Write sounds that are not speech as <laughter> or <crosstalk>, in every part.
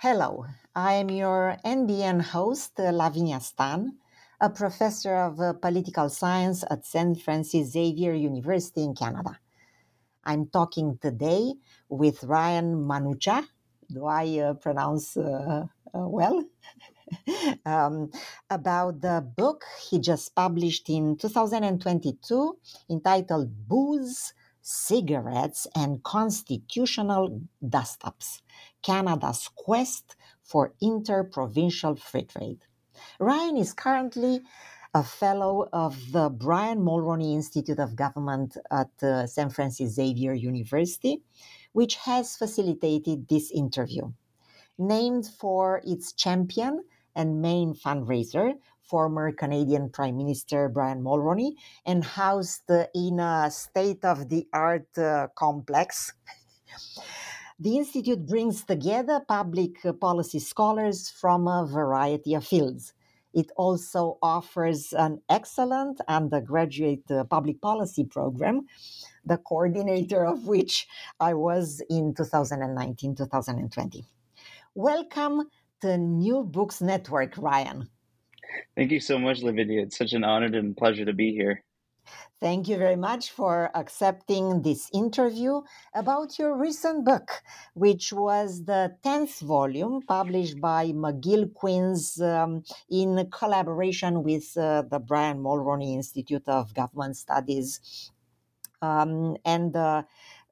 Hello, I am your NBN host, Lavinia Stan, a professor of uh, political science at St. Francis Xavier University in Canada. I'm talking today with Ryan Manucha. Do I uh, pronounce uh, uh well? <laughs> um, about the book he just published in 2022 entitled Booze, Cigarettes, and Constitutional Dust Ups Canada's quest for interprovincial free trade. Ryan is currently a fellow of the Brian Mulroney Institute of Government at uh, San Francis Xavier University, which has facilitated this interview. Named for its champion and main fundraiser, former Canadian Prime Minister Brian Mulroney, and housed in a state of the art uh, complex. The Institute brings together public policy scholars from a variety of fields. It also offers an excellent undergraduate uh, public policy program, the coordinator of which I was in 2019 2020. Welcome to New Books Network, Ryan. Thank you so much, Lavinia. It's such an honor and pleasure to be here. Thank you very much for accepting this interview about your recent book, which was the 10th volume published by McGill Queens um, in collaboration with uh, the Brian Mulroney Institute of Government Studies. Um, and uh,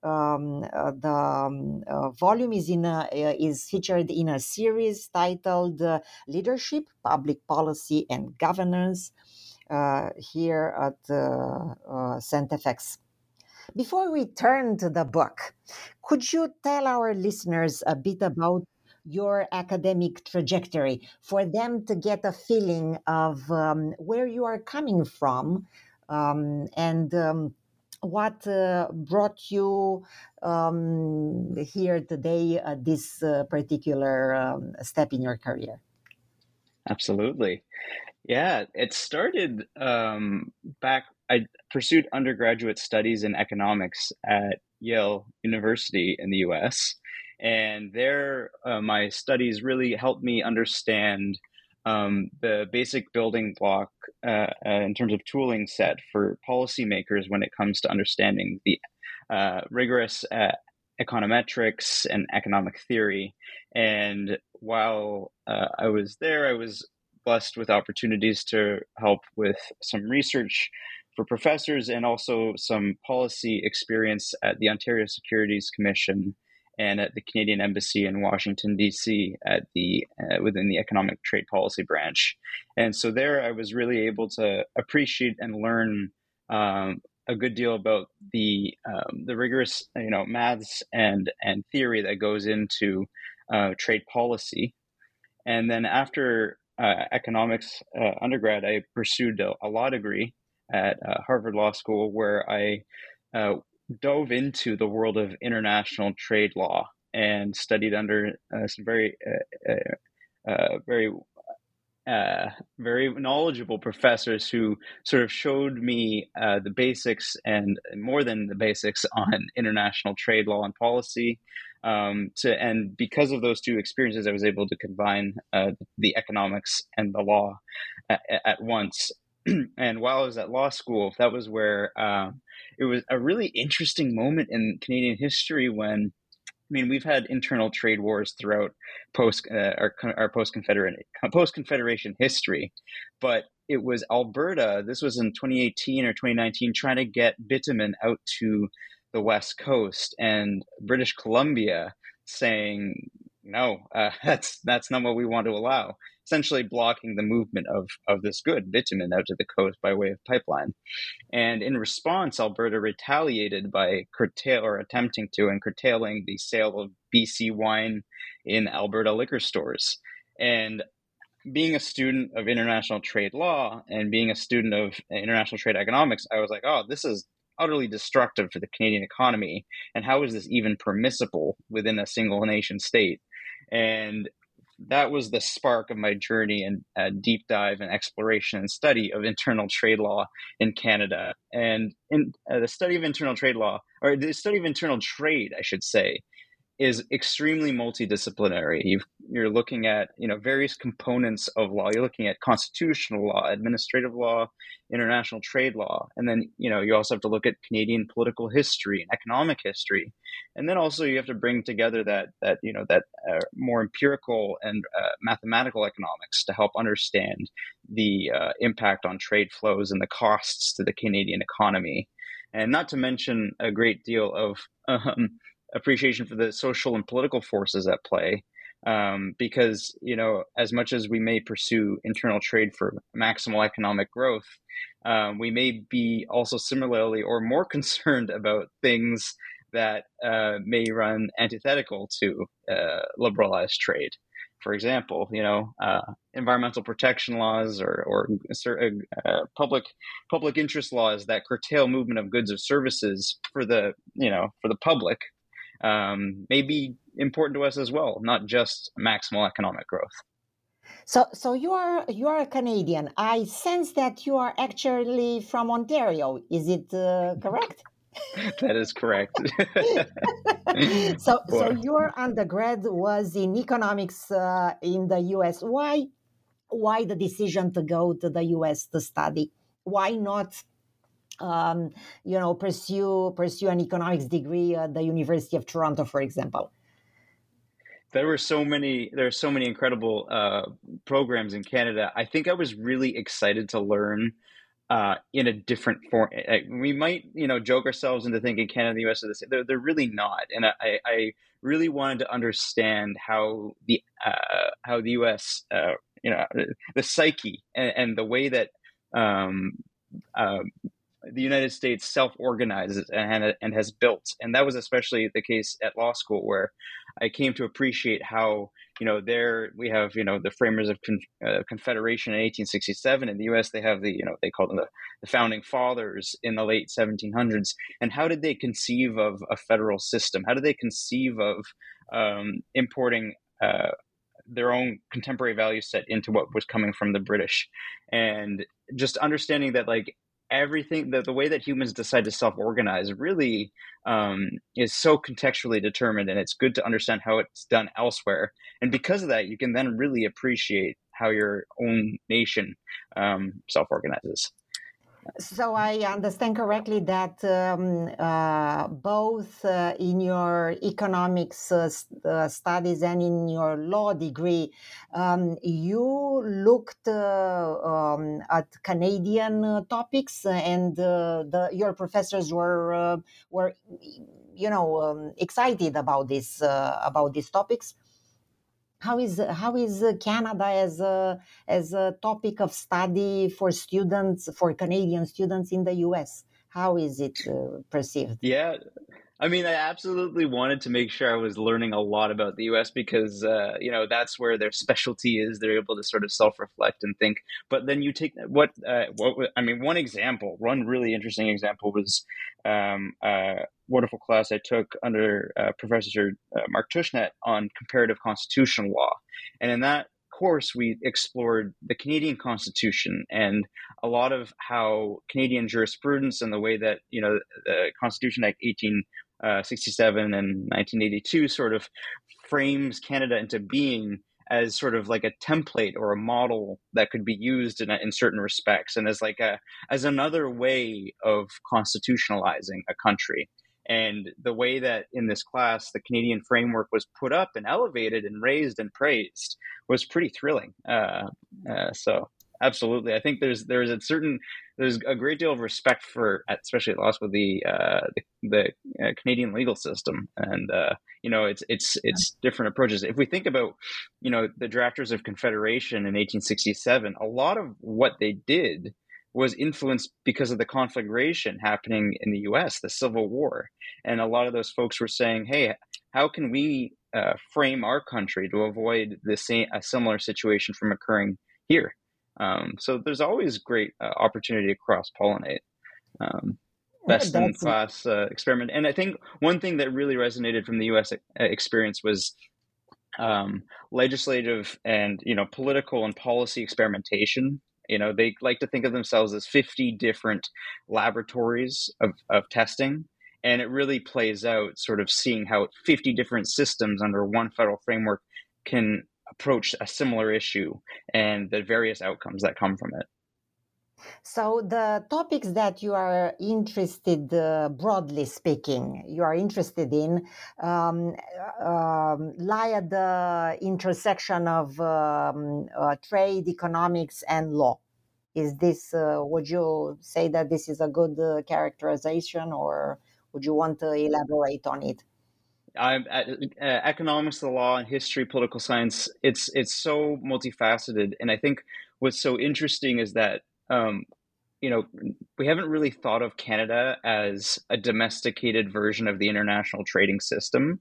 um, uh, the um, uh, volume is in a, uh, is featured in a series titled uh, "Leadership, Public Policy, and Governance." Uh, here at uh, uh, StFX. Before we turn to the book, could you tell our listeners a bit about your academic trajectory for them to get a feeling of um, where you are coming from um, and um, what uh, brought you um, here today at this uh, particular um, step in your career? Absolutely. Yeah, it started um, back. I pursued undergraduate studies in economics at Yale University in the US. And there, uh, my studies really helped me understand um, the basic building block uh, uh, in terms of tooling set for policymakers when it comes to understanding the uh, rigorous uh, econometrics and economic theory. And while uh, I was there, I was blessed with opportunities to help with some research for professors and also some policy experience at the Ontario Securities Commission and at the Canadian Embassy in Washington D.C. at the uh, within the Economic Trade Policy branch, and so there I was really able to appreciate and learn um, a good deal about the um, the rigorous you know maths and and theory that goes into uh, trade policy, and then after uh, economics uh, undergrad, I pursued a, a, law degree at uh, Harvard Law School, where I uh, dove into the world of international trade law and studied under uh, some very, uh, very very knowledgeable professors who sort of showed me the basics and more than the basics on international trade law and policy. Um, and because of those two experiences, I was able to combine uh, the economics and the law at, at once. <clears throat> and while I was at law school, that was where um, it was a really interesting moment in Canadian history when I mean, we've had internal trade wars throughout post uh, our, our post confederate post confederation history, but it was Alberta. This was in 2018 or 2019, trying to get bitumen out to the west coast, and British Columbia saying no, uh, <laughs> that's that's not what we want to allow. essentially blocking the movement of, of this good, bitumen, out to the coast by way of pipeline. And in response, Alberta retaliated by curtail or attempting to and curtailing the sale of BC wine in Alberta liquor stores. And being a student of international trade law and being a student of international trade economics, I was like, oh, this is utterly destructive for the Canadian economy. And how is this even permissible within a single nation state? And that was the spark of my journey and uh, deep dive and exploration and study of internal trade law in Canada. And in uh, the study of internal trade law, or the study of internal trade, I should say, is extremely multidisciplinary. you are looking at you know various components of law. You're looking at constitutional law, administrative law, international trade law, and then you know you also have to look at Canadian political history and economic history, and then also you have to bring together that that you know that uh, more empirical and uh, mathematical economics to help understand the uh, impact on trade flows and the costs to the Canadian economy, and not to mention a great deal of <laughs> um, appreciation for the social and political forces at play. Um, because you know, as much as we may pursue internal trade for maximal economic growth, um, we may be also similarly or more <laughs> concerned about things that uh, may run antithetical to uh, liberalized trade. For example, you know, uh, environmental protection laws or, or uh, public public interest laws that curtail movement of goods or services for the you know for the public um, may be important to us as well, not just maximal economic growth. So, so you are you are a Canadian. I sense that you are actually from Ontario. Is it uh, correct? <laughs> <laughs> that is correct. <laughs> so, so your undergrad was in economics uh, in the U.S. Why, why the decision to go to the U.S. to study? Why not um, you know, pursue pursue an economics degree at the University of Toronto, for example? There were so many. There are so many incredible uh, programs in Canada. I think I was really excited to learn uh, in a different form. We might, you know, joke ourselves into thinking Canada and the U.S. are the same. They're, they're really not. And I, I really wanted to understand how the uh, how the U.S. Uh, you know the psyche and, and the way that um, uh, the United States self organizes and, and has built. And that was especially the case at law school, where I came to appreciate how, you know, there we have, you know, the framers of con, uh, Confederation in 1867. In the US, they have the, you know, they call them the, the founding fathers in the late 1700s. And how did they conceive of a federal system? How did they conceive of um, importing uh, their own contemporary value set into what was coming from the British, and just understanding that like everything the, the way that humans decide to self-organize really um, is so contextually determined and it's good to understand how it's done elsewhere. And because of that you can then really appreciate how your own nation um, self-organizes so I understand correctly that um, uh, both uh, in your economics uh, uh studies and in your law degree, um, you looked uh, um, at Canadian uh, topics, and the, your professors were were, you know, um, excited about this about these topics. How is how is Canada as a as a topic of study for students for Canadian students in the U.S. How is it uh, perceived? Yeah, I mean, I absolutely wanted to make sure I was learning a lot about the U.S. because uh, you know that's where their specialty is. They're able to sort of self-reflect and think. But then you take what uh, what I mean. One example, one really interesting example was um, a wonderful class I took under uh, Professor uh, Mark Tushnet on comparative constitutional law, and in that course, we explored the Canadian Constitution and a lot of how Canadian jurisprudence and the way that you know the Constitution Act 18 uh, 67 and 1982 sort of frames Canada into being as sort of like a template or a model that could be used in, a, in certain respects and as like a as another way of constitutionalizing a country and the way that in this class the canadian framework was put up and elevated and raised and praised was pretty thrilling. Uh, uh, so absolutely. I think there's there's a certain there's a great deal of respect for, especially at law school, the uh, the, the uh, Canadian legal system, and uh, you know, it's it's it's different approaches. If we think about, you know, the drafters of Confederation in 1867, a lot of what they did was influenced because of the conflagration happening in the U.S., the Civil War, and a lot of those folks were saying, "Hey, how can we uh, frame our country to avoid the same a similar situation from occurring here?" Um, so there's always great uh, opportunity to cross pollinate. Um, best in class uh, experiment. And I think one thing that really resonated from the U.S. Uh, experience was um, legislative and you know political and policy experimentation. You know, they like to think of themselves as 50 different laboratories of, of testing. And it really plays out sort of seeing how 50 different systems under one federal framework can approach a similar issue and the various outcomes that come from it. So, the topics that you are interested, uh, broadly speaking, you are interested in um, uh, lie at the intersection of um, uh, trade, economics, and law. Is this, uh, would you say that this is a good uh, characterization, or would you want to elaborate on it? I'm uh, economics, the law, and history, political science. It's it's so multifaceted, and I think what's so interesting is that um, you know we haven't really thought of Canada as a domesticated version of the international trading system,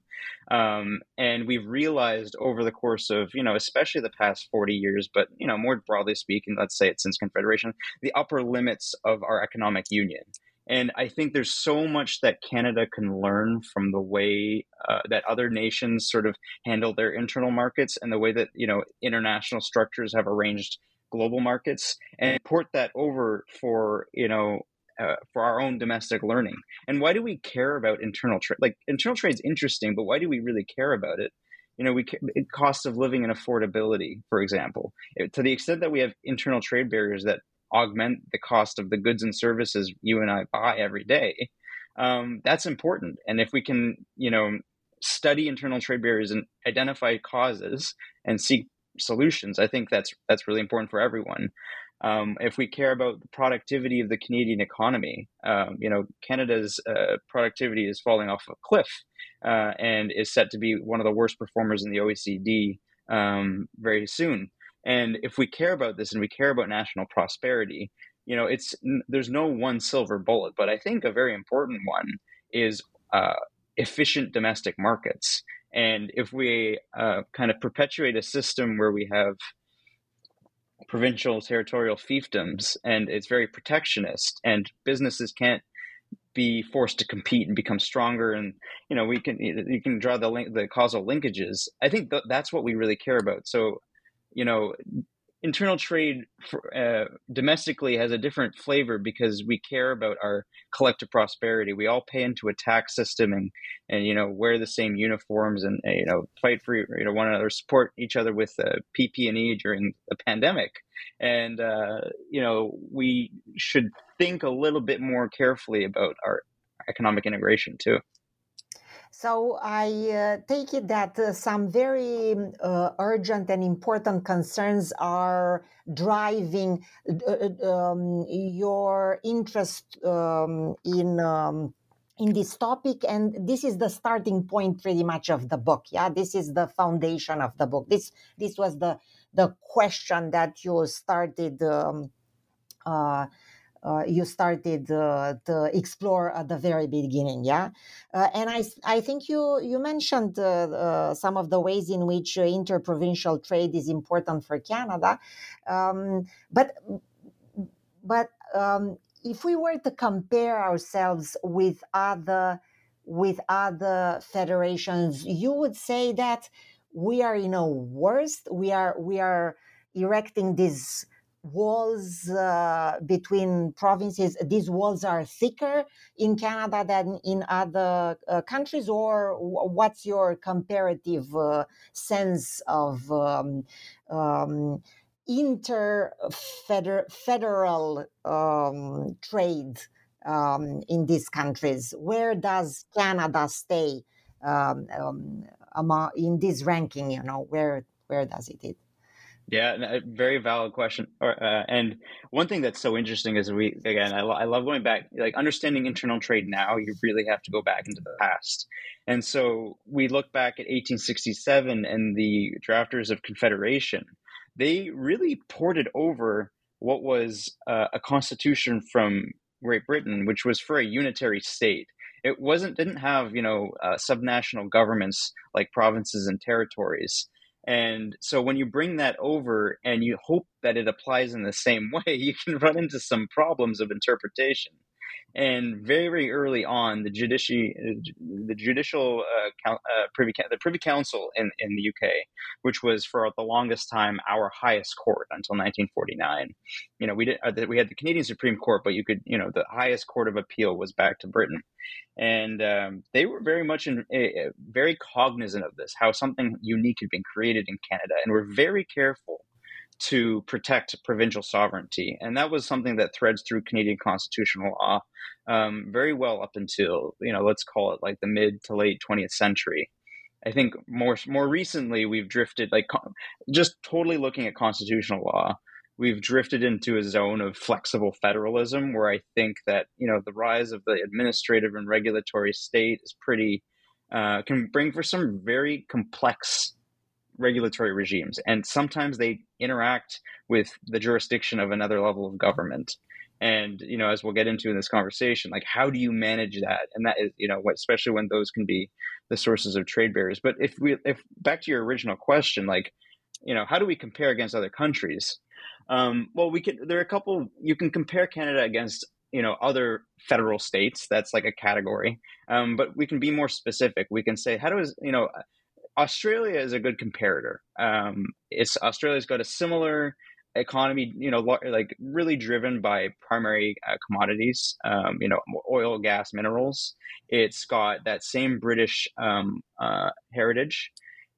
um, and we've realized over the course of you know especially the past forty years, but you know more broadly speaking, let's say it since Confederation, the upper limits of our economic union. And I think there's so much that Canada can learn from the way uh, that other nations sort of handle their internal markets and the way that you know international structures have arranged global markets, and port that over for you know uh, for our own domestic learning. And why do we care about internal trade? Like internal trade is interesting, but why do we really care about it? You know, we cost of living and affordability, for example. To the extent that we have internal trade barriers that augment the cost of the goods and services you and I buy every day. Um, that's important. And if we can, you know, study internal trade barriers and identify causes and seek solutions, I think that's that's really important for everyone. Um, if we care about the productivity of the Canadian economy, um, you know, Canada's uh, productivity is falling off a cliff uh, and is set to be one of the worst performers in the OECD um, very soon. And if we care about this and we care about national prosperity, you know, it's there's no one silver bullet, but I think a very important one is uh, efficient domestic markets. And if we uh, kind of perpetuate a system where we have provincial territorial fiefdoms and it's very protectionist and businesses can't be forced to compete and become stronger and you know we can you can draw the link the causal linkages i think th- that's what we really care about. So you know, internal trade for, uh, domestically has a different flavor because we care about our collective prosperity. We all pay into a tax system and, and you know wear the same uniforms and you know fight for you know one another, support each other with uh, PPE during the pandemic. And uh, you know we should think a little bit more carefully about our economic integration too. So I uh, take it that uh, some very uh, urgent and important concerns are driving uh, uh, um, your interest um, in. Um, in this topic and this is the starting point pretty much of the book yeah this is the foundation of the book this this was the the question that you started um, uh, you started uh, to explore at the very beginning yeah? Uh, and i i think you you mentioned uh, uh, some of the ways in which interprovincial trade is important for canada. Um, but but um, if we were to compare ourselves with other with other federations you would say that we are in a worst we are we are erecting these walls uh, between provinces these walls are thicker in canada than in other uh, countries or what's your comparative uh, sense of um, um, inter federal um, trade um, in these countries? Where does canada stay um, um, in this ranking you know where where does it Yeah, very valid question. Uh, and one thing that's so interesting is we again, I, lo- I love going back, like understanding internal trade. Now you really have to go back into the past, and so we look back at 1867 and the drafters of Confederation. They really ported over what was uh, a constitution from Great Britain, which was for a unitary state. It wasn't didn't have you know uh, subnational governments like provinces and territories and so when you bring that over and you hope that it applies in the same <laughs> way, you can run into some problems of interpretation. And very early on, the judici- the judicial uh, uh, privy the Privy Council in, in the UK, which was for the longest time our highest court until 1949. You know, we did uh, we had the Canadian Supreme Court, but you could you know the highest court of appeal was back to Britain, and um, they were very much in, uh, very cognizant of this, how something unique had been created in Canada, and were very careful to protect provincial sovereignty. And that was something that threads through Canadian constitutional law um, very well up until, you know, let's call it like the mid to late 20th century. I think more more recently we've drifted like just totally looking at constitutional law. We've drifted into a zone of flexible federalism where I think that you know the rise of the administrative and regulatory state is pretty uh, can bring for some very complex regulatory regimes, and sometimes they interact with the jurisdiction of another level of government. And you know, as we'll get into in this conversation, like how do you manage that? And that is, you know, especially when those can be the sources of trade barriers. But if we, if back to your original question, like, you know, how do we compare against other countries? Um, well, we can. There are a couple. You can compare Canada against you know other federal states. That's like a category. Um, but we can be more specific. We can say, how does you know Australia is a good comparator. Um, it's Australia's got a similar economy, you know, like really driven by primary uh, commodities, um, you know, oil, gas, minerals. It's got that same British um, uh, heritage.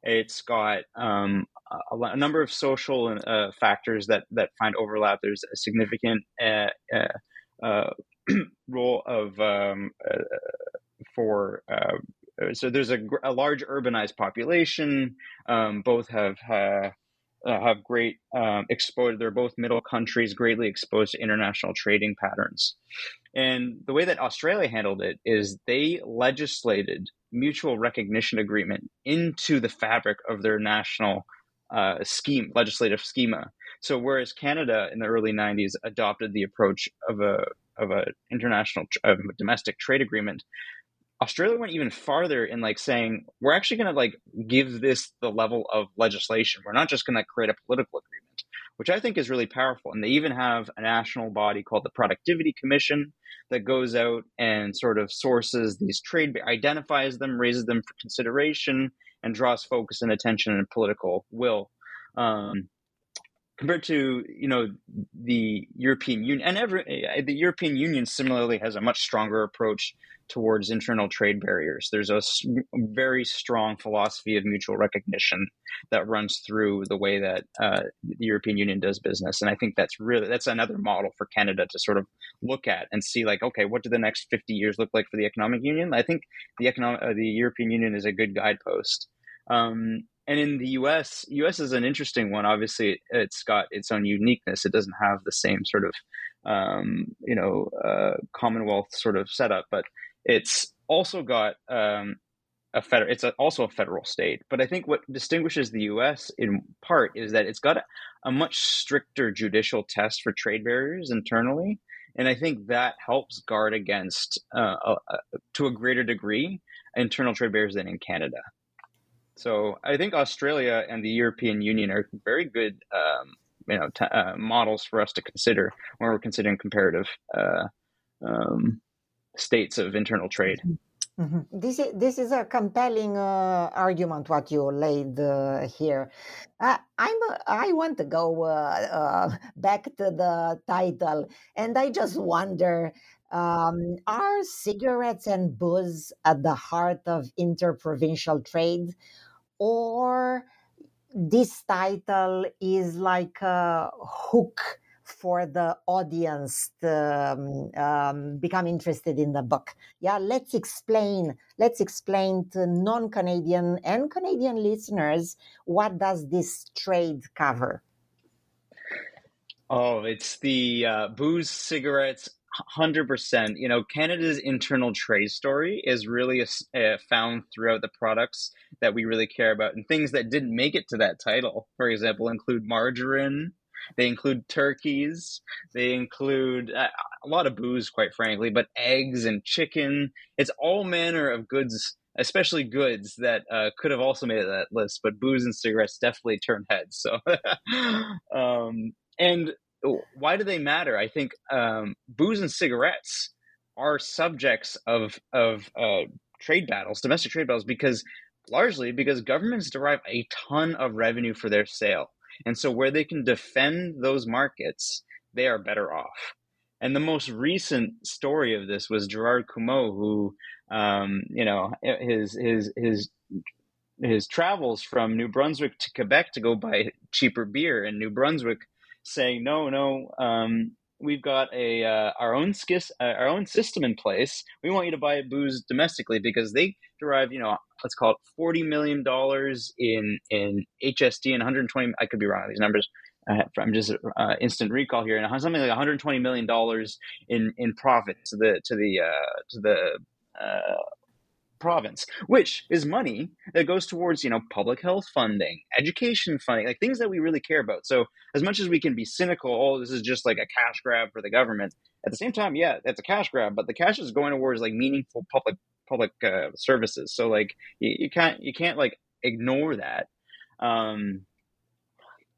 It's got um, a, a, number of social uh, factors that that find overlap. There's a significant uh, uh, uh, <clears throat> role of um, for so there's a, a large urbanized population. Um, both have uh, uh, have great um, exposure. They're both middle countries, greatly exposed to international trading patterns. And the way that Australia handled it is they legislated mutual recognition agreement into the fabric of their national uh, scheme, legislative schema. So whereas Canada in the early '90s adopted the approach of a of a international of a domestic trade agreement, Australia went even farther in like saying we're actually going to like give this the level of legislation. We're not just going to create a political agreement, which I think is really powerful. And they even have a national body called the Productivity Commission that goes out and sort of sources these trade, identifies them, raises them for consideration, and draws focus and attention and political will. Um, compared to you know the European Union and every the European Union similarly has a much stronger approach towards internal trade barriers. There's a very strong philosophy of mutual recognition that runs through the way that uh, the European Union does business, and I think that's really that's another model for Canada to sort of look at and see like, okay, what do the next 50 years look like for the economic union? I think the economic uh, the European Union is a good guidepost. Um, and in the U.S., U.S. is an interesting one. Obviously, it's got its own uniqueness. It doesn't have the same sort of um, you know uh, Commonwealth sort of setup, but it's also got um, a federal. It's a, also a federal state. But I think what distinguishes the U.S. in part is that it's got a, a much stricter judicial test for trade barriers internally, and I think that helps guard against, uh, a, to a greater degree, internal trade barriers than in Canada. So I think Australia and the European Union are very good, um, you know, t- uh, models for us to consider when we're considering comparative uh, um, states of internal trade. Mm-hmm. mm-hmm. This is this is a compelling uh, argument what you laid uh, here. Uh, I'm I want to go uh, uh, back to the title, and I just wonder: um, Are cigarettes and booze at the heart of interprovincial trade, or this title is like a hook? for the audience to um, um, become interested in the book. Yeah, let's explain. Let's explain to non-Canadian and Canadian listeners what does this trade cover. Oh, it's the uh, booze, cigarettes, hundred percent. You know, Canada's internal trade story is really uh, found throughout the products that we really care about, and things that didn't make it to that title. For example, include margarine. They include turkeys. They include uh, a lot of booze, quite frankly, but eggs and chicken. It's all manner of goods especially goods that uh, could have also made that list, but booze and cigarettes definitely turn heads. So, <laughs> um, and why do they matter? I think um, booze and cigarettes are subjects of of uh, trade battles, domestic trade battles, because largely because governments derive a ton of revenue for their sale, and so where they can defend those markets, they are better off. And the most recent story of this was Gerard Comeau, who, um, you know, his his his his travels from New Brunswick to Quebec to go buy cheaper beer in New Brunswick, saying no, no, um, we've got a uh, our own skis, uh, our own system in place. We want you to buy booze domestically because they derive, you know, let's call it forty million dollars in in HST and one hundred twenty. I could be wrong on these numbers I'm just uh, instant recall here, and something like 120 million dollars in in profit to the to the uh, to the uh, province, which is money that goes towards you know public health funding, education funding, like things that we really care about. So as much as we can be cynical, oh, this is just like a cash grab for the government. At the same time, yeah, it's a cash grab, but the cash is going towards like meaningful public public uh, services. So like you, you can't you can't like ignore that. Um,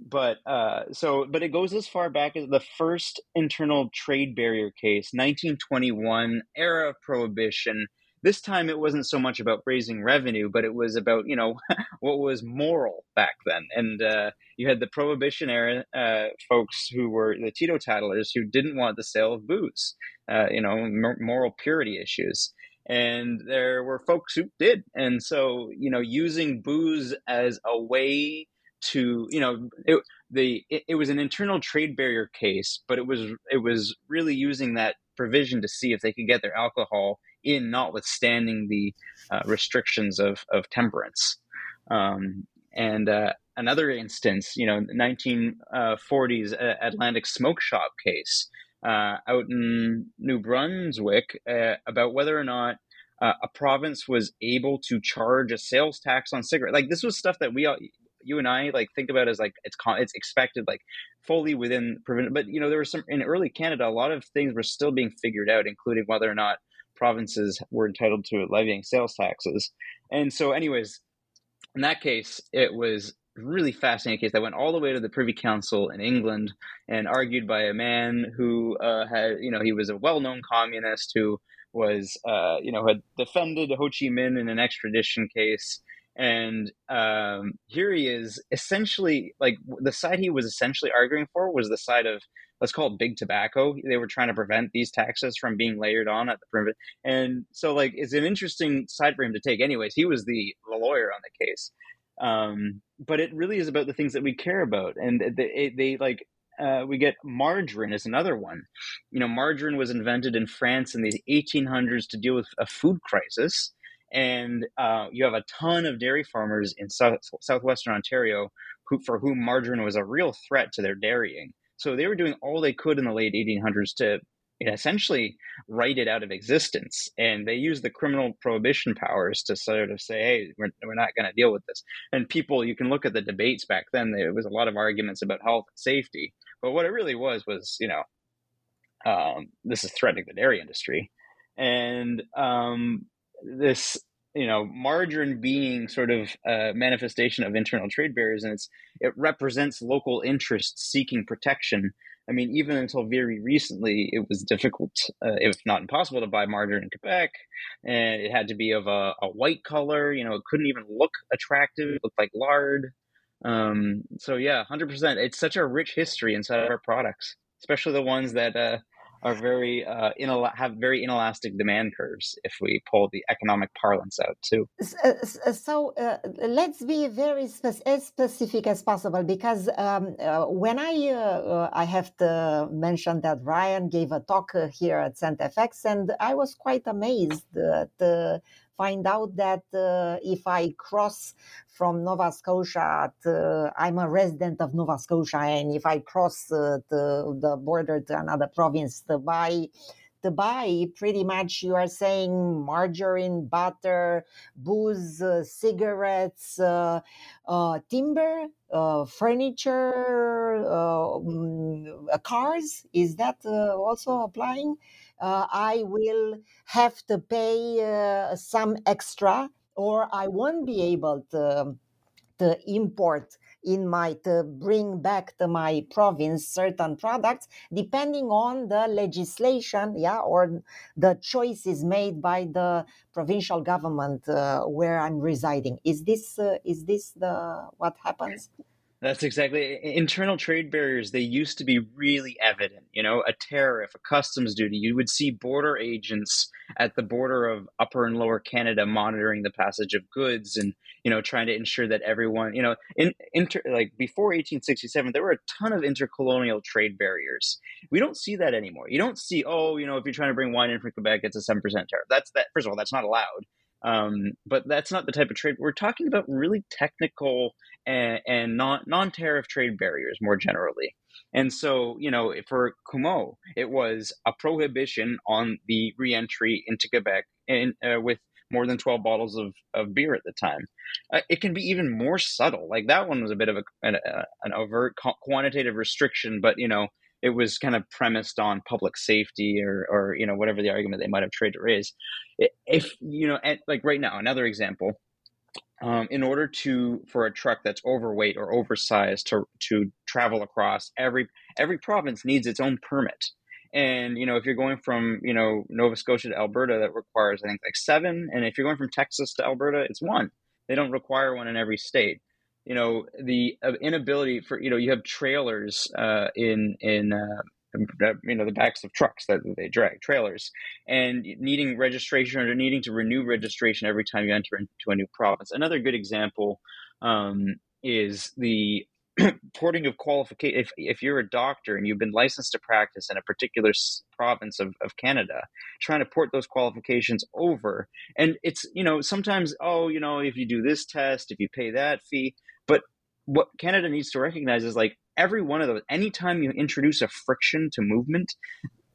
but uh, so but it goes as far back as the first internal trade barrier case 1921 era of prohibition this time it wasn't so much about raising revenue but it was about you know <laughs> what was moral back then. And uh, you had the prohibition era uh, folks who were the tito teetotalers who didn't want the sale of booze uh, you know moral purity issues. And there were folks who did. And so you know using booze as a way to you know it, the it, it, was an internal trade barrier case but it was it was really using that provision to see if they could get their alcohol in notwithstanding the uh, restrictions of of temperance um, and uh, another instance you know 1940s uh, atlantic smoke shop case uh, out in new brunswick uh, about whether or not uh, a province was able to charge a sales tax on cigarettes. Like this was stuff that we all, you and I like think about as like it's it's expected like fully within. But you know there was some in early Canada a lot of things were still being figured out, including whether or not provinces were entitled to levying sales taxes. And so, anyways, in that case, it was really fascinating case that went all the way to the Privy Council in England and argued by a man who uh, had, you know, he was a well-known communist who was, uh, you know, had defended Ho Chi Minh in an extradition case and um, here he is essentially like the side he was essentially arguing for was the side of let's call it big tobacco they were trying to prevent these taxes from being layered on at the perimeter and so like it's an interesting side for him to take anyways he was the, the lawyer on the case um, but it really is about the things that we care about and they, they like uh, we get margarine is another one. You know, margarine was invented in France in the 1800s to deal with a food crisis and uh, you have a ton of dairy farmers in south, southwestern Ontario who, for whom margarine was a real threat to their dairying. So they were doing all they could in the late 1800s to essentially write it out of existence. And they used the criminal prohibition powers to sort of say, hey, we're, we're not going to deal with this. And people, you can look at the debates back then, there was a lot of arguments about health and safety. But what it really was was, you know, um, this is threatening the dairy industry. And um, this you know margarine being sort of a manifestation of internal trade barriers and it's it represents local interests seeking protection. I mean even until very recently it was difficult uh, if not impossible to buy margarine in quebec and it had to be of a, a white color you know it couldn't even look attractive it looked like lard. Um, so yeah 100% it's such a rich history inside of our products especially the ones that uh, are very uh, inel- have very inelastic demand curves if we pull the economic parlance out too. So uh, let's be very spe- as specific as possible because um, uh, when I uh, uh, I have to mention that Ryan gave a talk uh, here at StFX and I was quite amazed find out that uh, if I cross from Nova Scotia, to, I'm a resident of Nova Scotia, and if I cross uh, the, the border to another province to buy to buy pretty much you are saying margarine butter booze uh, cigarettes uh, uh, timber uh, furniture um, cars. Is that also applying i will have to pay some extra or i won't be able to to import in my to bring back to my province certain products depending on the legislation yeah or the choices made by the provincial government uh, where i'm residing. Is this uh, is this the what happens that's exactly internal trade barriers. They used to be really evident. You know, a tariff, a customs duty. You would see border agents at the border of Upper and Lower Canada monitoring the passage of goods and you know trying to ensure that everyone you know in inter like before 1867 there were a ton of intercolonial trade barriers. We don't see that anymore. You don't see oh you know if you're trying to bring wine in from Quebec it's a seven percent tariff. That's that. First of all, that's not allowed. Um, but that's not the type of trade we're talking about. Really technical and, and non non tariff trade barriers more generally. And so, you know, for Comeau, it was a prohibition on the reentry into Quebec and uh, with more than 12 bottles of, of beer at the time. Uh, it can be even more subtle. Like that one was a bit of a, an, uh, an overt quantitative restriction, but, you know, it was kind of premised on public safety or, or you know whatever the argument they might have tried to raise. If you know at, like right now another example um, in order to for a truck that's overweight or oversized to to travel across every every province needs its own permit. And you know if you're going from you know nova scotia to alberta that requires i think like seven. And if you're going from texas to alberta it's one. They don't require one in every state you know the inability for you know you have trailers uh, in in uh, you know the backs of trucks that they drag trailers and needing registration or needing to renew registration every time you enter into a new province. Another good example um, is the <clears throat> porting of qualification if, if you're a doctor and you've been licensed to practice in a particular province of, of canada trying to port those qualifications over. And it's you know sometimes oh you know if you do this test if you pay that fee but what canada needs to recognize is like every one of those anytime you introduce a friction to movement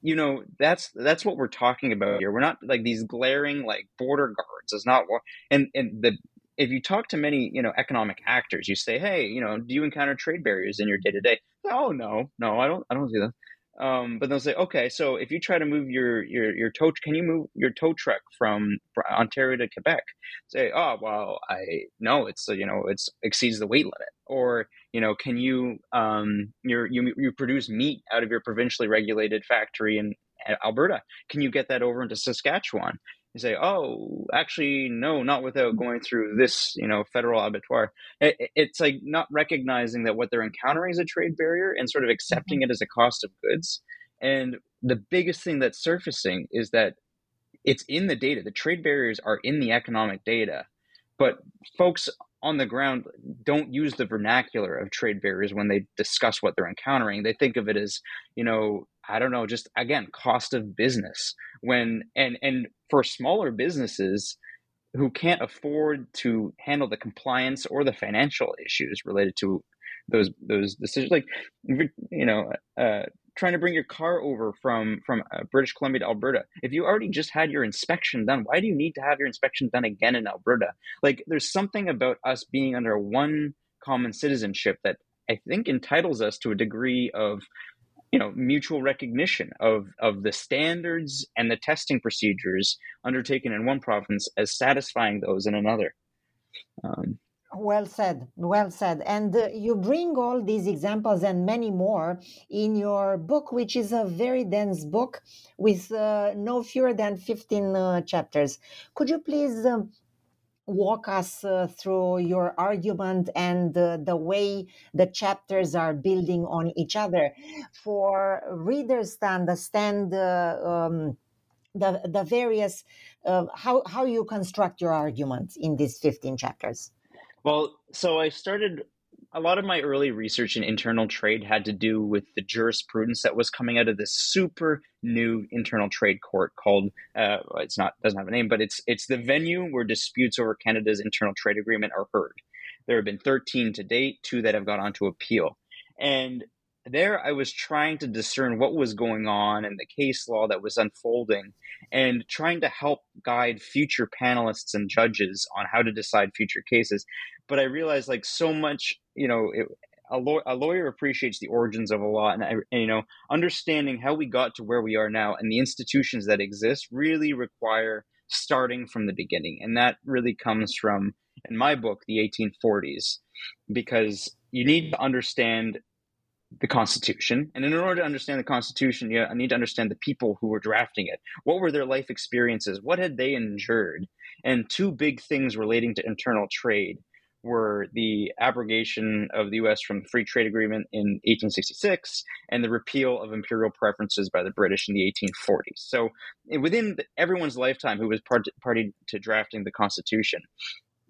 you know that's that's what we're talking about here. We're not like these glaring like border guards It's not what and and the if you talk to many you know economic actors you say hey you know do you encounter trade barriers in your day to day oh no no i don't i don't see that um, but they'll say, okay, so if you try to move your your your tow, can you move your tow truck from Ontario to Quebec? Say, oh well, I no, it's you know it's exceeds the weight limit. Or you know, can you um you you you produce meat out of your provincially regulated factory in Alberta? Can you get that over into Saskatchewan? You say, oh, actually, no, not without going through this, you know, federal abattoir. It, it's like not recognizing that what they're encountering is a trade barrier and sort of accepting mm-hmm. it as a cost of goods. And the biggest thing that's surfacing is that it's in the data. The trade barriers are in the economic data, but folks on the ground don't use the vernacular of trade barriers when they discuss what they're encountering. They think of it as, you know, I don't know, just again, cost of business. When and and for smaller businesses who can't afford to handle the compliance or the financial issues related to those those decisions, like you know, uh, trying to bring your car over from from uh, British Columbia to Alberta. If you already just had your inspection done, why do you need to have your inspection done again in Alberta? Like, there's something about us being under one common citizenship that I think entitles us to a degree of you know mutual recognition of of the standards and the testing procedures undertaken in one province as satisfying those in another um, well said well said. And uh, you bring all these examples and many more in your book which is a very dense book with uh, no fewer than 15 uh, chapters. Could you please um, walk us uh, through your argument and uh, the way the chapters are building on each other? For readers to understand uh, um, the, the various how, how you construct your arguments in these 15 chapters well so i started a lot of my early research in internal trade had to do with the jurisprudence that was coming out of this super new internal trade court called uh, it's not doesn't have a name, but it's it's the venue where disputes over Canada's internal trade agreement are heard. There have been 13 to date, two that have gone on to appeal. And there I was trying to discern what was going on and the case law that was unfolding and trying to help guide future panelists and judges on how to decide future cases. But I realized like so much, you know, it, a, law- a lawyer appreciates the origins of a law and, and, you know understanding how we got to where we are now and the institutions that exist really require starting from the beginning and that really comes from in my book the 1840s because you need to understand the Constitution. And in order to understand the Constitution, you need to understand the people who were drafting it. What were their life experiences? What had they endured? And two big things relating to internal trade were the abrogation of the U.S. from the Free Trade Agreement in 1866 and the repeal of imperial preferences by the British in the 1840s. So, eh, within everyone's lifetime who was part- party to drafting the Constitution,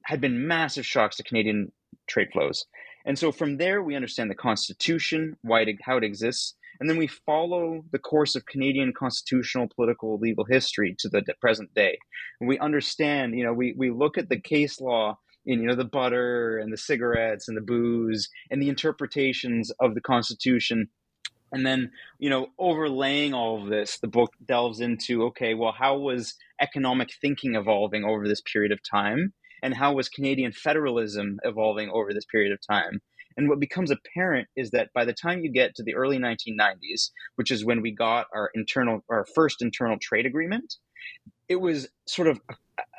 had been massive shocks to Canadian trade flows. And so from there, we understand the Constitution, why it, how it exists, and then we follow the course of Canadian constitutional, political, legal history to the present day. And we understand, you know, we, we look at the case law in, you know, the butter and the cigarettes and the booze and the interpretations of the Constitution. And then, you know, overlaying all of this, the book delves into okay, well, how was economic thinking evolving over this period of time? And how was Canadian federalism evolving over this period of time. And what becomes apparent is that by the time you get to the early 1990s, which is when we got our internal, our first internal trade agreement, it was sort of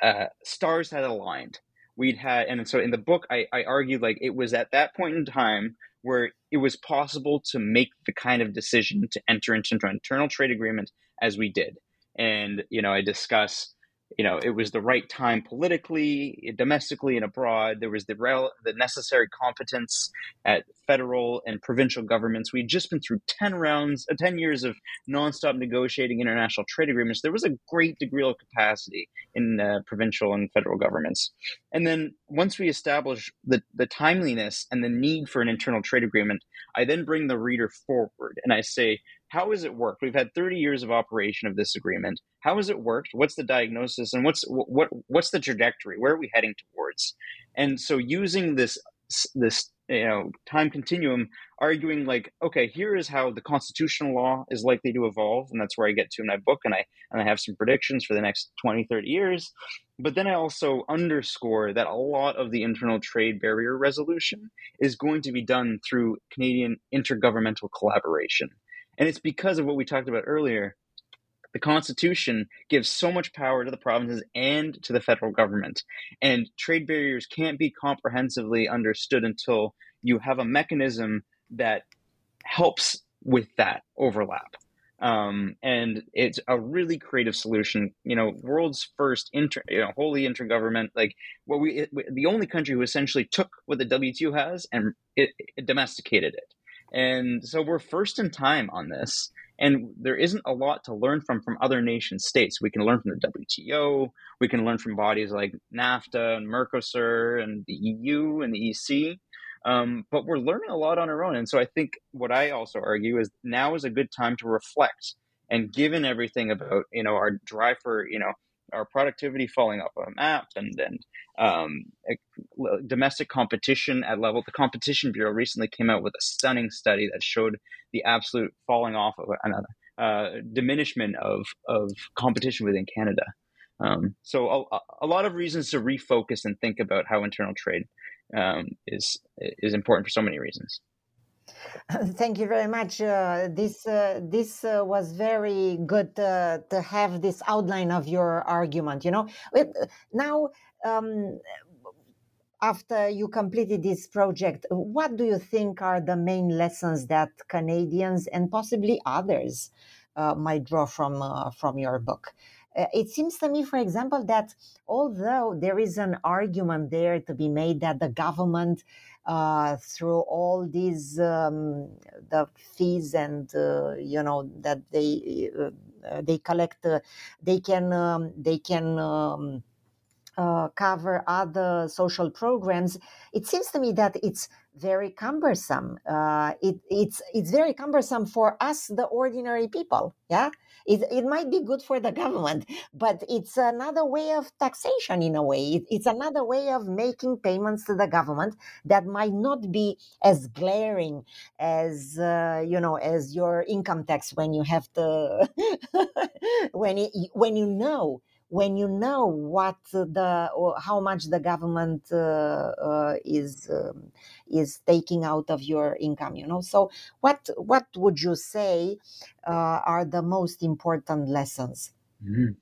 uh, stars had aligned. We'd had, and so in the book, I, I argued like it was at that point in time where it was possible to make the kind of decision to enter into an internal trade agreement as we did. And you know, I discuss you know it was the right time politically domestically and abroad. There was the rel- the necessary competence at federal and provincial governments. We'd just been through 10 rounds uh, 10 years of nonstop negotiating international trade agreements. There was a great degree of capacity in uh, provincial and federal governments. And then once we establish the, the timeliness and the need for an internal trade agreement i then bring the reader forward and i say how has it worked? We've had 30 years of operation of this agreement. How has it worked? What's the diagnosis and what's what what's the trajectory? Where are we heading towards? And so using this this you know time continuum arguing like okay here is how the constitutional law is likely to evolve and that's where i get to in my book and i and i have some predictions for the next 20 30 years but then i also underscore that a lot of the internal trade barrier resolution is going to be done through canadian intergovernmental collaboration and it's because of what we talked about earlier. The Constitution gives so much power to the provinces and to the federal government. And trade barriers can't be comprehensively understood until you have a mechanism that helps with that overlap. Um, and it's a really creative solution. You know, world's first inter, you know, wholly intergovernment. Like, what we, it, the only country who essentially took what the WTO has and it, it domesticated it. And so we're first in time on this. And there isn't a lot to learn from from other nation states. We can learn from the WTO. We can learn from bodies like NAFTA and Mercosur and the EU and the EC. Um, but we're learning a lot on our own. And so I think what I also argue is now is a good time to reflect. And given everything about you know our drive for you know our productivity falling off a map and and um, domestic competition at level. The Competition Bureau recently came out with a stunning study that showed the absolute falling off of another uh, diminishment of of competition within Canada. Um, so a, a, lot of reasons to refocus and think about how internal trade um, is is important for so many reasons. <laughs> Thank you very much. Uh, this uh, this uh, was very good to have this outline of your argument. You know, now um, after you completed this project, what do you think are the main lessons that Canadians and possibly others uh, might draw from uh, from your book? Uh, it seems to me, for example, that although there is an argument there to be made that the government uh, through all these um, the fees and uh, you know that they uh, they collect uh, they can um, they can um, uh, cover other social programs, it seems to me that it's very cumbersome. Uh, it, it's it's very cumbersome for us, the ordinary people. Yeah, it, it might be good for the government, but it's another way of taxation in a way. It, it's another way of making payments to the government that might not be as glaring as uh, you know as your income tax when you have to <laughs> when it, when you know when you know what the how much the government uh, uh, is um, is taking out of your income you know? So what what would you say uh, are the most important lessons? Mm-hmm.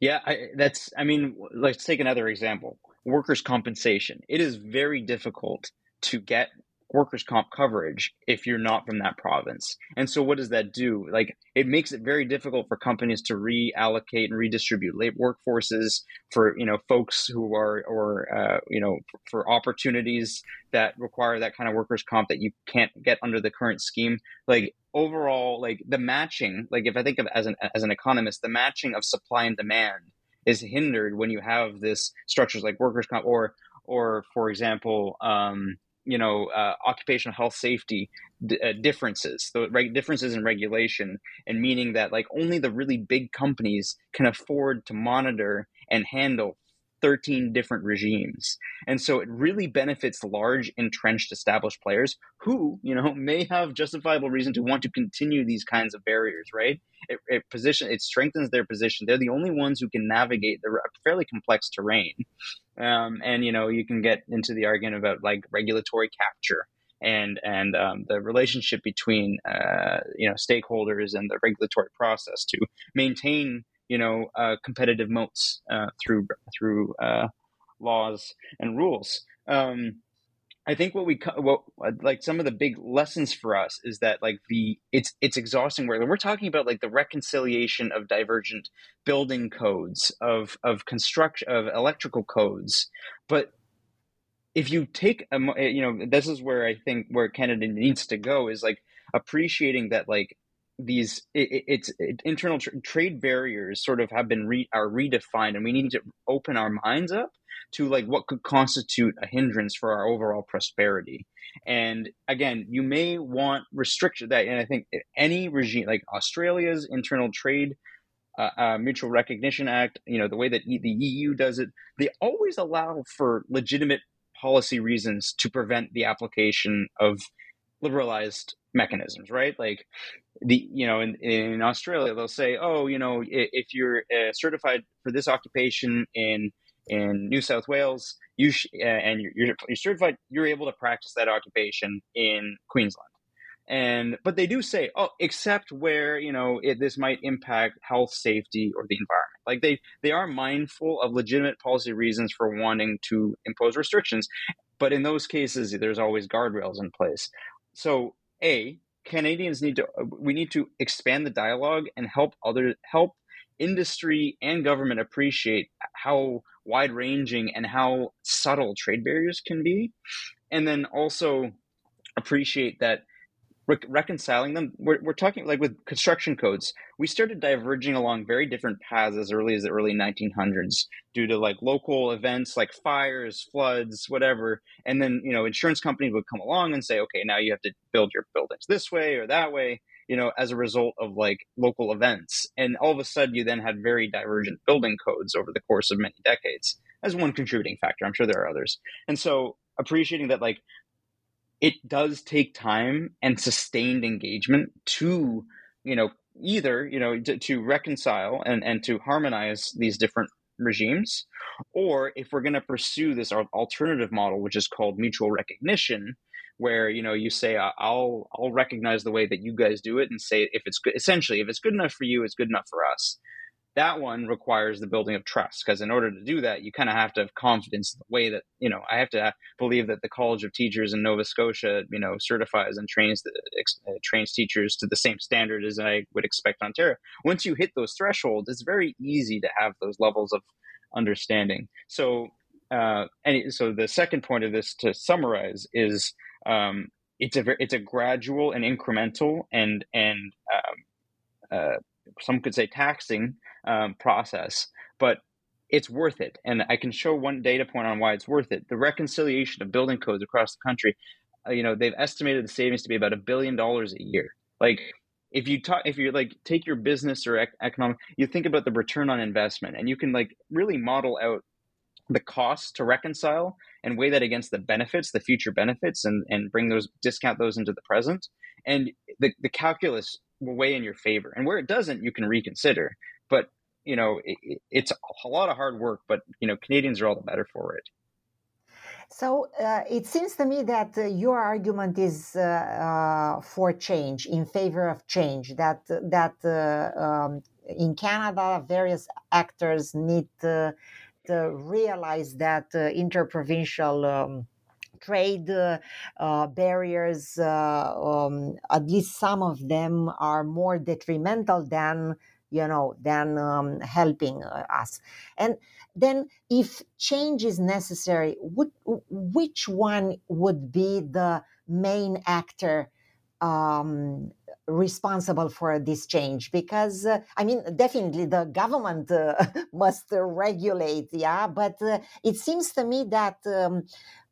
yeah I, that's i mean let's take another example. Workers compensation. It is very difficult to get workers' comp coverage if you're not from that province. And so, what does that do? Like, it makes it very difficult for companies to reallocate and redistribute labor workforces for you know folks who are or uh, you know for opportunities that require that kind of workers' comp that you can't get under the current scheme. Like overall, like the matching, like if I think of as an as an economist, the matching of supply and demand is hindered when you have this structures like workers' comp or or for example. Um, you know uh, occupational health safety d- uh, differences the right differences in regulation and meaning that like only the really big companies can afford to monitor and handle 13 different regimes. And so it really benefits large, entrenched, established players who, you know, <laughs> may have justifiable reason to want to continue these kinds of barriers, right? It, it position it strengthens their position. They're the only ones who can navigate the fairly complex terrain. Um, and you know, you can get into the argument about like regulatory capture and and um, the relationship between uh, you know stakeholders and the regulatory process to maintain you know uh, competitive moats uh, through through uh, laws and rules. Um, I think what we what like some of the big lessons for us is that like the it's it's exhausting work. We're talking about like the reconciliation of divergent building codes of of construction of electrical codes, but if you take a you know this is where I think where Canada needs to go is like appreciating that like these it, it's it, internal tr- trade barriers sort of have been re, are redefined and we need to open our minds up to like what could constitute a hindrance for our overall prosperity. And again you may want restriction that and i think any regime like australia's internal trade uh, uh, mutual recognition act you know the way that e- the eu does it they always allow for legitimate policy reasons to prevent the application of liberalized mechanisms right? Like the you know in, in australia they'll say oh you know if you're uh, certified for this occupation in in new south wales you sh- uh, and you're, you're, you're certified you're able to practice that occupation in queensland. And but they do say oh except where you know it, this might impact health safety or the environment. Like they they are mindful of legitimate policy reasons for wanting to impose restrictions but in those cases there's always guardrails in place so a Canadians need to uh, we need to expand the dialogue and help other help industry and government appreciate how wide ranging and how subtle trade barriers can be. And then also appreciate that re- reconciling them. We're, we're talking like with construction codes, we started diverging along very different paths as early as the early 1900s due to like local events like fires, floods, whatever. And then, you know, insurance companies would come along and say, okay, now you have to build your buildings this way or that way you know, as a result of like local events. And all of a sudden, you then had very divergent building codes over the course of many decades as one contributing factor. I'm sure there are others. And so appreciating that, like, it does take time and sustained engagement to you know either you know to, to reconcile and and to harmonize these different regimes or if we're going to pursue this alternative model which is called mutual recognition where you know you say i'll i'll recognize the way that you guys do it and say if it's good essentially if it's good enough for you it's good enough for us that one requires the building of trust because in order to do that you kind of have to have confidence in the way that you know i have to believe that the college of teachers in nova scotia you know certifies and trains the, uh, trains teachers to the same standard as i would expect ontario. Once you hit those thresholds it's very easy to have those levels of understanding. So uh, and so the second point of this to summarize is um, it's a it's a gradual and incremental and and um, uh, some could say taxing um, process. But it's worth it. And I can show one data point on why it's worth it. The reconciliation of building codes across the country, uh, you know, they've estimated the savings to be about a billion dollars a year. Like if you talk, if you like take your business or ec- economic, you think about the return on investment, and you can like really model out the costs to reconcile and weigh that against the benefits, the future benefits, and and bring those discount those into the present, and the the calculus will weigh in your favor. And where it doesn't, you can reconsider. But you know, it, it's a lot of hard work, but you know, Canadians are all the better for it. So uh, it seems to me that uh, your argument is uh, uh for change, in favor of change. That that uh, um, in Canada, various actors need to, to realize that uh, interprovincial. Um, trade barriers, um, at least some of them, are more detrimental than you know than um, helping uh, us. And then if change is necessary would, which one would be the main actor um, responsible for this change? Because uh, i mean definitely the government uh, <laughs> must regulate yeah but uh, it seems to me that um,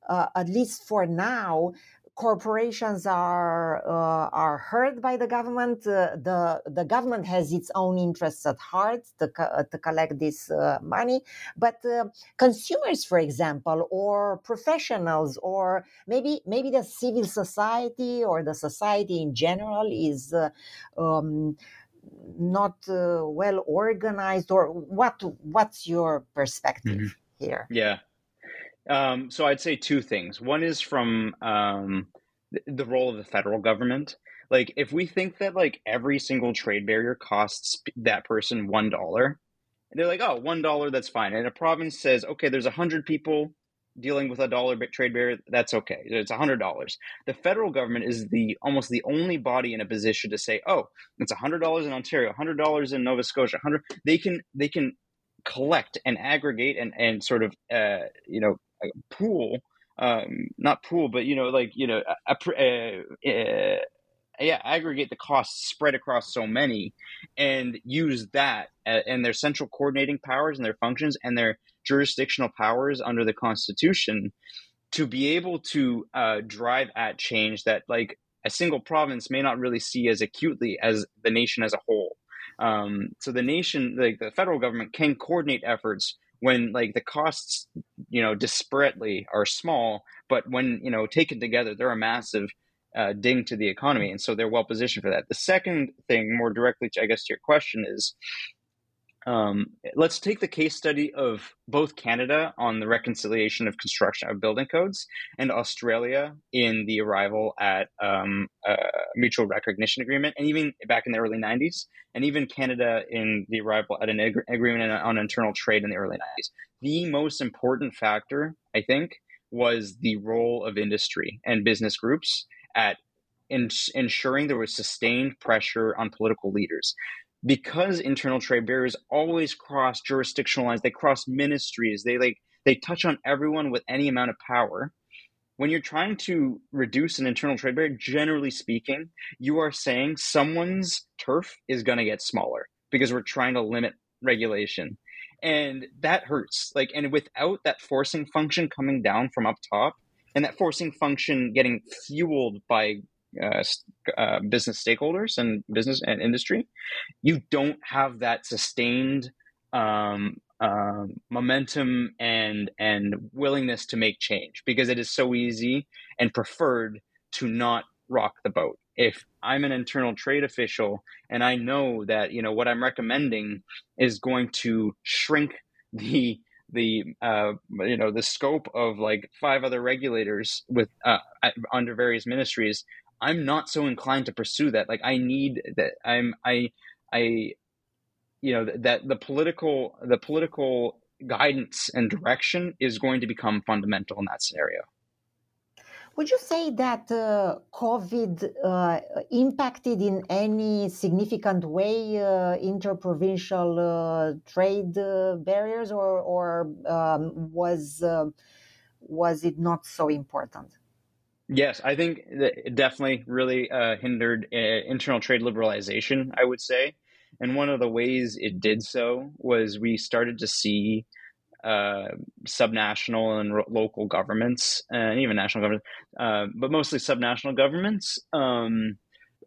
uh, at least for now corporations are uh, are heard by the government. Uh, the the government has its own interests at heart to co- to collect this uh, money, but uh, consumers, for example, or professionals, or maybe maybe the civil society or the society in general is. Uh, um, not uh, well organized or what what's your perspective mm-hmm. here yeah um, so I'd say two things. One is from um, the role of the federal government. Like, if we think that like every single trade barrier costs that person one dollar, they're like, oh, one dollar, that's fine. And a province says, okay, there's a hundred people dealing with a dollar trade barrier, that's okay. It's a hundred dollars. The federal government is the almost the only body in a position to say, oh, it's a hundred dollars in Ontario, hundred dollars in Nova Scotia, hundred. They can they can collect and aggregate and and sort of uh, you know pool um, not pool, but you know, like you know, a, a, a, yeah, aggregate the costs spread across so many, and use that and their central coordinating powers and their functions and their jurisdictional powers under the Constitution to be able to uh, drive at change that like a single province may not really see as acutely as the nation as a whole. Um, so the nation, like the federal government, can coordinate efforts when like the costs you know disparately are small but when you know taken together they're a massive uh, ding to the economy and so they're well positioned for that. The second thing more directly to, i guess to your question is um, let's take the case study of both Canada on the reconciliation of construction of building codes and Australia in the arrival at um, a mutual recognition agreement, and even back in the early 90s, and even Canada in the arrival at an ag- agreement on internal trade in the early 90s. The most important factor, I think, was the role of industry and business groups at ensuring there was sustained pressure on political leaders because internal trade barriers always cross jurisdictional lines, they cross ministries, they like they touch on everyone with any amount of power. When you're trying to reduce an internal trade barrier, generally speaking, you are saying someone's turf is going to get smaller because we're trying to limit regulation. And that hurts. Like, and without that forcing function coming down from up top, and that forcing function getting fueled by uh, uh, business stakeholders and business and industry, you don't have that sustained um, uh, momentum and and willingness to make change because it is so easy and preferred to not rock the boat. If I'm an internal trade official and I know that you know what I'm recommending is going to shrink the the uh, you know the scope of like five other regulators with uh, under various ministries I'm not so inclined to pursue that. Like I need that I'm I I you know that the political the political guidance and direction is going to become fundamental in that scenario. Would you say that uh, COVID uh, impacted in any significant way uh, interprovincial uh, trade uh, barriers, or, or um, was uh, was it not so important? Yes, I think it definitely really uh, hindered uh, internal trade liberalization, I would say. And one of the ways it did so was we started to see uh, subnational and ro- local governments and even national governments, uh, but mostly subnational governments, um,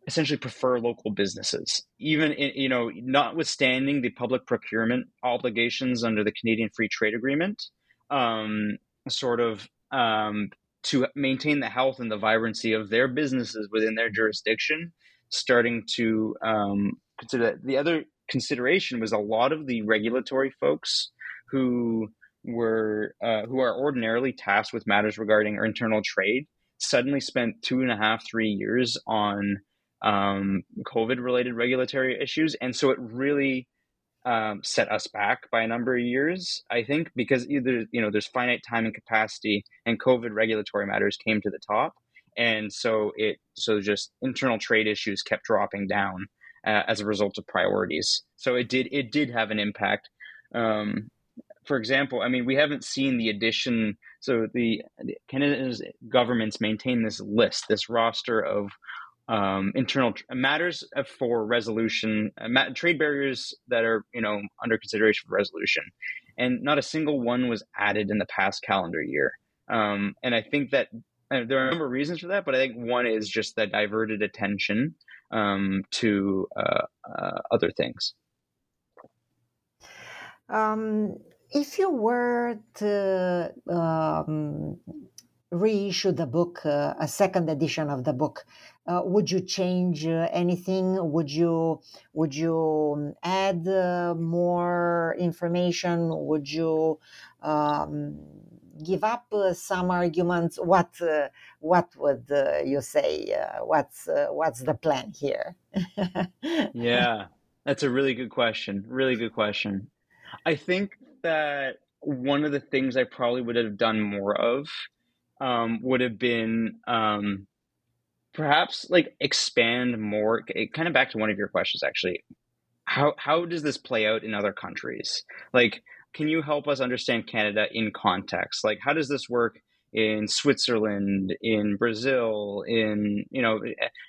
essentially prefer local businesses, even in, you know, notwithstanding the public procurement obligations under the Canadian Free Trade Agreement, um, sort of um, to maintain the health and the vibrancy of their businesses within their jurisdiction, starting to um, consider that. The other consideration was a lot of the regulatory folks who were uh, who are ordinarily tasked with matters regarding internal trade suddenly spent two and a half three years on um, COVID related regulatory issues. And so it really um, set us back by a number of years, I think, because either, you know, there's finite time and capacity and COVID regulatory matters came to the top. And so it, so just internal trade issues kept dropping down uh, as a result of priorities. So it did, it did have an impact. Um, for example, I mean, we haven't seen the addition. So the Canada's governments maintain this list, this roster of um, internal tr- matters for resolution, uh, ma- trade barriers that are you know under consideration for resolution, and not a single one was added in the past calendar year. Um, and I think that uh, there are a number of reasons for that, but I think one is just the diverted attention um, to uh, uh, other things. Um, if you were to um, reissue the book, uh, a second edition of the book, uh, would you change uh, anything? Would you would you um, add uh, more information? Would you um, give up uh, some arguments? What uh, what would you say? what's what's the plan here? <laughs> yeah, that's a really good question. Really good question. I think that one of the things I probably would have done more of um, would have been um, perhaps like expand more. Kind of back to one of your questions, actually. How how does this play out in other countries? Like, can you help us understand Canada in context? Like, how does this work in Switzerland, in Brazil, in you know,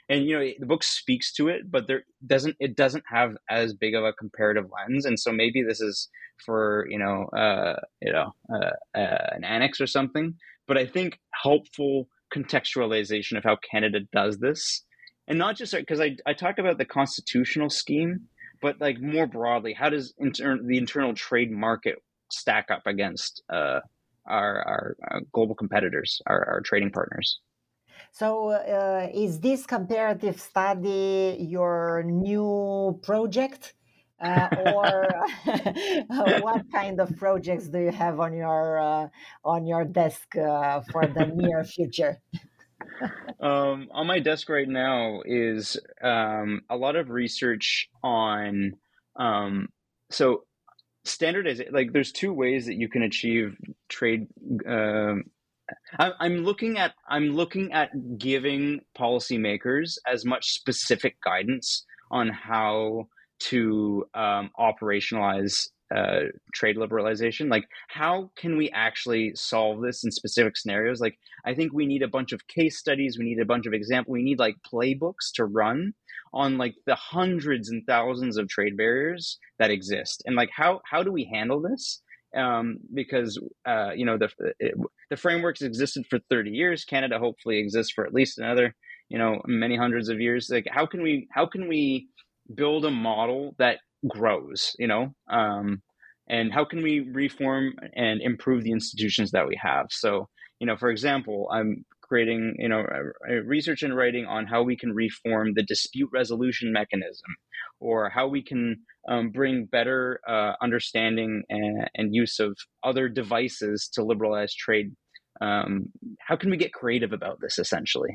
and you know, the book speaks to it, but there doesn't it doesn't have as big of a comparative lens, and so maybe this is for you know, uh, you know, uh, uh, an annex or something. But I think helpful contextualization of how Canada does this, and not just because I I talk about the constitutional scheme, but like more broadly, how does inter- the internal trade market stack up against uh, our, our, our global competitors, our, our trading partners. So, uh, is this comparative study your new project? Uh, or <laughs> <laughs> what kind of projects do you have on your uh, on your desk uh, for the near future? <laughs> um, on my desk right now is um, a lot of research on um, so standardization like there's two ways that you can achieve trade um, I, i'm looking at i'm looking at giving policymakers as much specific guidance on how to um, operationalize uh, trade liberalization? Like how can we actually solve this in specific scenarios? Like i think we need a bunch of case studies we need a bunch of examples we need like playbooks to run on like the hundreds and thousands of trade barriers that exist. And like how how do we handle this? Um, because uh, you know the it, the frameworks existed for 30 years canada hopefully exists for at least another you know many hundreds of years. Like how can we how can we build a model that grows you know? Um, and how can we reform and improve the institutions that we have? So you know for example i'm creating you know research and writing on how we can reform the dispute resolution mechanism or how we can um, bring better uh, understanding and, and, use of other devices to liberalize trade. Um, how can we get creative about this essentially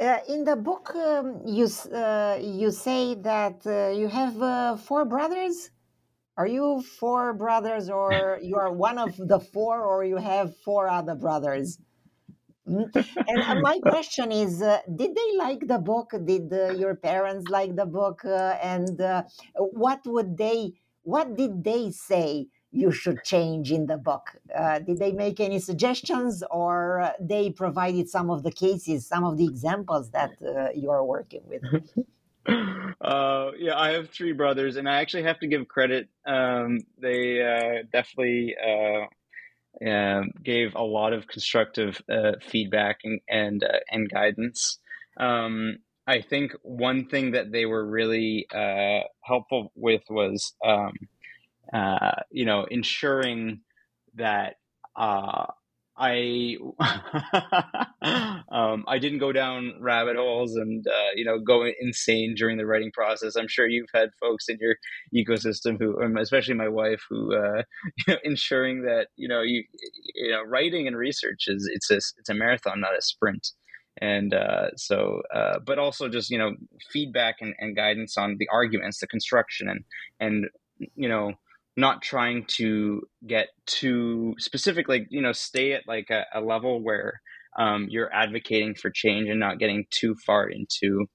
uh, in the book um, you uh, you say that uh, you have uh, four brothers? Are you four brothers or you are one of the four or you have four other brothers? Mm-hmm. and uh, my <laughs> question is uh, did they like the book? Did uh, your parents like the book? Uh, and uh, what would they what did they say you should change in the book uh, did they make any suggestions or they provided some of the cases some of the examples that you are working with <laughs> Uh, yeah, I have three brothers, and I actually have to give credit. Um, they uh, definitely uh, um, gave a lot of constructive uh, feedback and and, uh, and guidance. Um, I think one thing that they were really uh, helpful with was, um, you know, ensuring that I <laughs> um, I didn't go down rabbit holes and uh, you know go insane during the writing process. I'm sure you've had folks in your ecosystem who, um, especially my wife, who uh, <laughs> you know, ensuring that you know you you know writing and research is it's a it's a marathon, not a sprint. And uh, so, uh, but also just you know feedback and, and guidance on the arguments, the construction, and and you know not trying to get too specific like you know stay at like a, a level where um, you're advocating for change and not getting too far into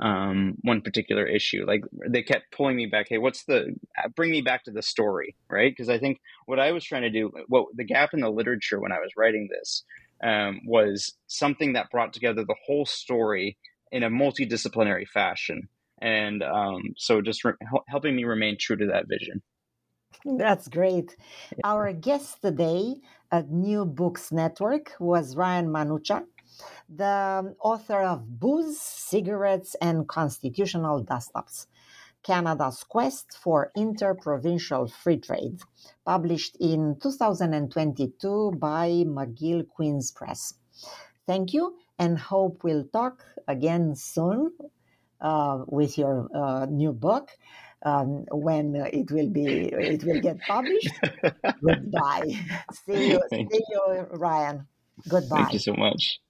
um, one particular issue. Like they kept pulling me back hey what's the bring me back to the story right? Because i think what i was trying to do what the gap in the literature when i was writing this um, was something that brought together the whole story in a multidisciplinary fashion. And um, so just re- helping me remain true to that vision that's great. Our guest today at New Books Network was Ryan Manucha, the author of Booze, Cigarettes, and Constitutional Dust-Ups Canada's Quest for Interprovincial Free Trade, published in 2022 by McGill Queen's Press. Thank you, and hope we'll talk again soon uh, with your uh, new book um, when it will be it will get published. Goodbye. <laughs> See you, see you, Ryan. Goodbye. Thank you so much.